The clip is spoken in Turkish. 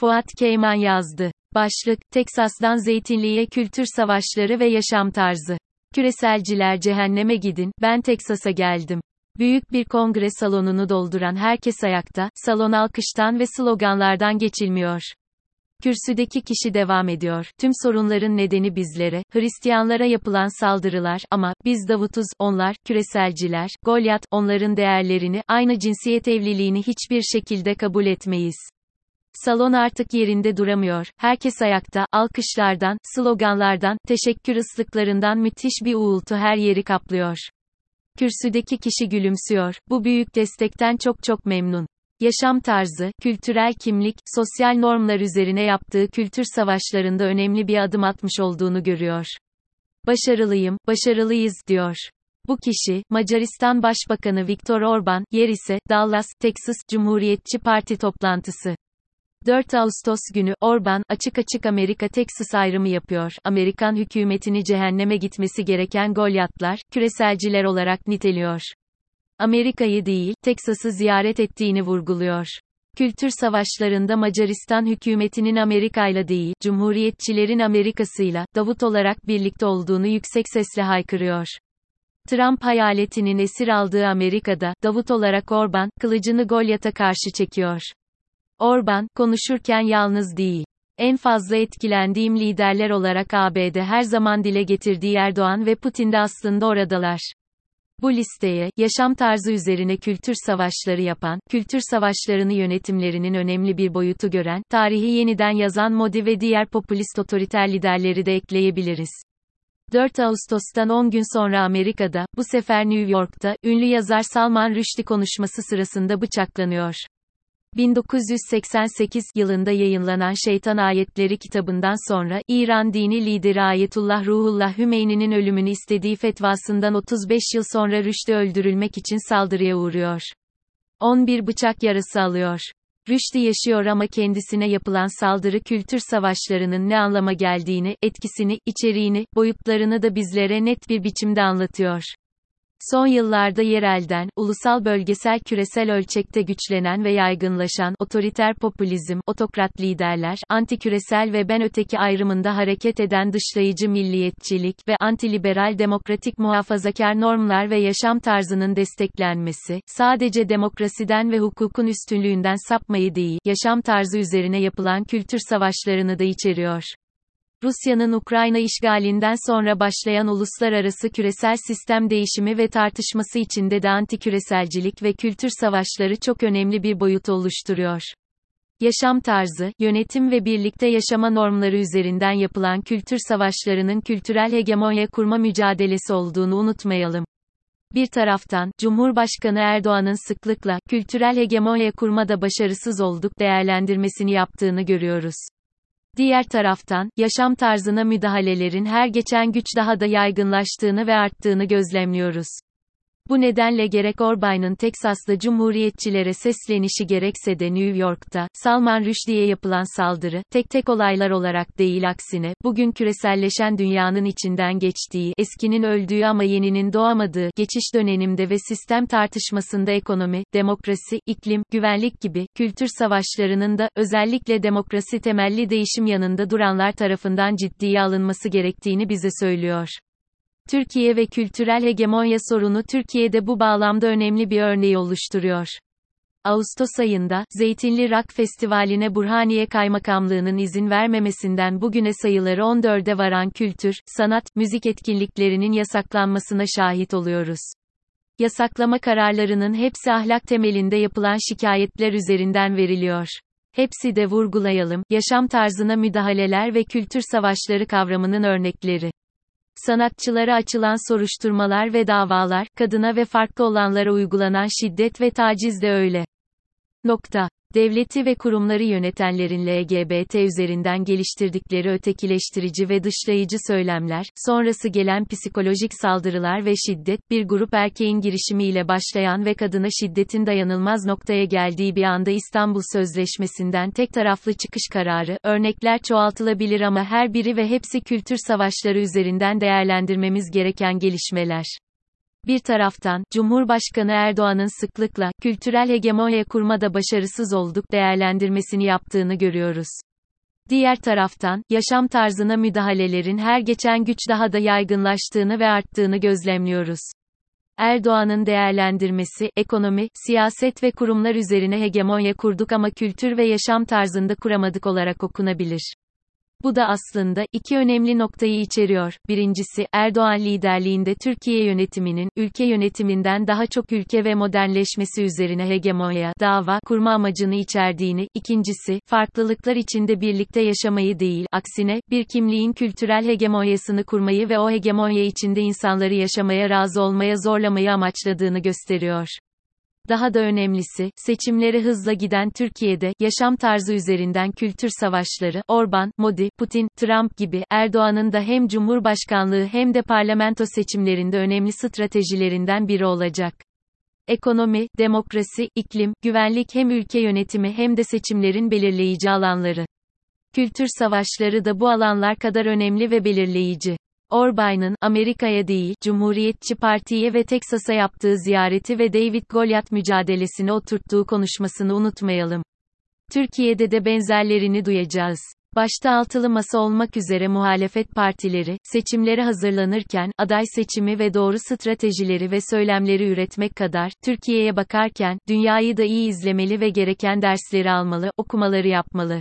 Fuat Keyman yazdı. Başlık, Teksas'dan Zeytinli'ye kültür savaşları ve yaşam tarzı. Küreselciler cehenneme gidin, ben Teksas'a geldim. Büyük bir kongre salonunu dolduran herkes ayakta, salon alkıştan ve sloganlardan geçilmiyor. Kürsüdeki kişi devam ediyor. Tüm sorunların nedeni bizlere, Hristiyanlara yapılan saldırılar ama biz Davutuz, onlar küreselciler, Golyat, onların değerlerini, aynı cinsiyet evliliğini hiçbir şekilde kabul etmeyiz. Salon artık yerinde duramıyor. Herkes ayakta, alkışlardan, sloganlardan, teşekkür ıslıklarından müthiş bir uğultu her yeri kaplıyor. Kürsüdeki kişi gülümsüyor. Bu büyük destekten çok çok memnun. Yaşam tarzı, kültürel kimlik, sosyal normlar üzerine yaptığı kültür savaşlarında önemli bir adım atmış olduğunu görüyor. Başarılıyım, başarılıyız, diyor. Bu kişi, Macaristan Başbakanı Viktor Orban, yer ise, Dallas, Texas, Cumhuriyetçi Parti toplantısı. 4 Ağustos günü, Orban, açık açık Amerika-Texas ayrımı yapıyor. Amerikan hükümetini cehenneme gitmesi gereken Golyatlar, küreselciler olarak niteliyor. Amerika'yı değil, Teksas'ı ziyaret ettiğini vurguluyor. Kültür savaşlarında Macaristan hükümetinin Amerika'yla değil, Cumhuriyetçilerin Amerika'sıyla, Davut olarak birlikte olduğunu yüksek sesle haykırıyor. Trump hayaletinin esir aldığı Amerika'da, Davut olarak Orban, kılıcını Golyat'a karşı çekiyor. Orban, konuşurken yalnız değil. En fazla etkilendiğim liderler olarak ABD her zaman dile getirdiği Erdoğan ve Putin de aslında oradalar. Bu listeye, yaşam tarzı üzerine kültür savaşları yapan, kültür savaşlarını yönetimlerinin önemli bir boyutu gören, tarihi yeniden yazan Modi ve diğer popülist otoriter liderleri de ekleyebiliriz. 4 Ağustos'tan 10 gün sonra Amerika'da, bu sefer New York'ta, ünlü yazar Salman Rushdie konuşması sırasında bıçaklanıyor. 1988 yılında yayınlanan Şeytan Ayetleri kitabından sonra, İran dini lideri Ayetullah Ruhullah Hümeyni'nin ölümünü istediği fetvasından 35 yıl sonra Rüştü öldürülmek için saldırıya uğruyor. 11 bıçak yarası alıyor. Rüştü yaşıyor ama kendisine yapılan saldırı kültür savaşlarının ne anlama geldiğini, etkisini, içeriğini, boyutlarını da bizlere net bir biçimde anlatıyor. Son yıllarda yerelden, ulusal bölgesel küresel ölçekte güçlenen ve yaygınlaşan otoriter popülizm, otokrat liderler, antiküresel ve ben öteki ayrımında hareket eden dışlayıcı milliyetçilik ve antiliberal demokratik muhafazakar normlar ve yaşam tarzının desteklenmesi, sadece demokrasiden ve hukukun üstünlüğünden sapmayı değil, yaşam tarzı üzerine yapılan kültür savaşlarını da içeriyor. Rusya'nın Ukrayna işgalinden sonra başlayan uluslararası küresel sistem değişimi ve tartışması içinde de antiküreselcilik ve kültür savaşları çok önemli bir boyut oluşturuyor. Yaşam tarzı, yönetim ve birlikte yaşama normları üzerinden yapılan kültür savaşlarının kültürel hegemonya kurma mücadelesi olduğunu unutmayalım. Bir taraftan, Cumhurbaşkanı Erdoğan'ın sıklıkla, kültürel hegemonya kurmada başarısız olduk değerlendirmesini yaptığını görüyoruz. Diğer taraftan, yaşam tarzına müdahalelerin her geçen güç daha da yaygınlaştığını ve arttığını gözlemliyoruz. Bu nedenle gerek Orban'ın Teksas'ta Cumhuriyetçilere seslenişi gerekse de New York'ta, Salman Rushdie'ye yapılan saldırı, tek tek olaylar olarak değil aksine, bugün küreselleşen dünyanın içinden geçtiği, eskinin öldüğü ama yeninin doğamadığı, geçiş döneminde ve sistem tartışmasında ekonomi, demokrasi, iklim, güvenlik gibi, kültür savaşlarının da, özellikle demokrasi temelli değişim yanında duranlar tarafından ciddiye alınması gerektiğini bize söylüyor. Türkiye ve kültürel hegemonya sorunu Türkiye'de bu bağlamda önemli bir örneği oluşturuyor. Ağustos ayında, Zeytinli Rock Festivali'ne Burhaniye Kaymakamlığı'nın izin vermemesinden bugüne sayıları 14'e varan kültür, sanat, müzik etkinliklerinin yasaklanmasına şahit oluyoruz. Yasaklama kararlarının hepsi ahlak temelinde yapılan şikayetler üzerinden veriliyor. Hepsi de vurgulayalım, yaşam tarzına müdahaleler ve kültür savaşları kavramının örnekleri. Sanatçılara açılan soruşturmalar ve davalar, kadına ve farklı olanlara uygulanan şiddet ve taciz de öyle. Nokta. Devleti ve kurumları yönetenlerin LGBT üzerinden geliştirdikleri ötekileştirici ve dışlayıcı söylemler, sonrası gelen psikolojik saldırılar ve şiddet, bir grup erkeğin girişimiyle başlayan ve kadına şiddetin dayanılmaz noktaya geldiği bir anda İstanbul Sözleşmesi'nden tek taraflı çıkış kararı, örnekler çoğaltılabilir ama her biri ve hepsi kültür savaşları üzerinden değerlendirmemiz gereken gelişmeler. Bir taraftan, Cumhurbaşkanı Erdoğan'ın sıklıkla, kültürel hegemonya kurmada başarısız olduk değerlendirmesini yaptığını görüyoruz. Diğer taraftan, yaşam tarzına müdahalelerin her geçen güç daha da yaygınlaştığını ve arttığını gözlemliyoruz. Erdoğan'ın değerlendirmesi, ekonomi, siyaset ve kurumlar üzerine hegemonya kurduk ama kültür ve yaşam tarzında kuramadık olarak okunabilir. Bu da aslında iki önemli noktayı içeriyor. Birincisi, Erdoğan liderliğinde Türkiye yönetiminin, ülke yönetiminden daha çok ülke ve modernleşmesi üzerine hegemonya, dava, kurma amacını içerdiğini, ikincisi, farklılıklar içinde birlikte yaşamayı değil, aksine, bir kimliğin kültürel hegemonyasını kurmayı ve o hegemonya içinde insanları yaşamaya razı olmaya zorlamayı amaçladığını gösteriyor. Daha da önemlisi, seçimlere hızla giden Türkiye'de, yaşam tarzı üzerinden kültür savaşları, Orban, Modi, Putin, Trump gibi, Erdoğan'ın da hem Cumhurbaşkanlığı hem de parlamento seçimlerinde önemli stratejilerinden biri olacak. Ekonomi, demokrasi, iklim, güvenlik hem ülke yönetimi hem de seçimlerin belirleyici alanları. Kültür savaşları da bu alanlar kadar önemli ve belirleyici. Orban'ın, Amerika'ya değil, Cumhuriyetçi Parti'ye ve Teksas'a yaptığı ziyareti ve David Goliath mücadelesini oturttuğu konuşmasını unutmayalım. Türkiye'de de benzerlerini duyacağız. Başta altılı masa olmak üzere muhalefet partileri, seçimlere hazırlanırken, aday seçimi ve doğru stratejileri ve söylemleri üretmek kadar, Türkiye'ye bakarken, dünyayı da iyi izlemeli ve gereken dersleri almalı, okumaları yapmalı.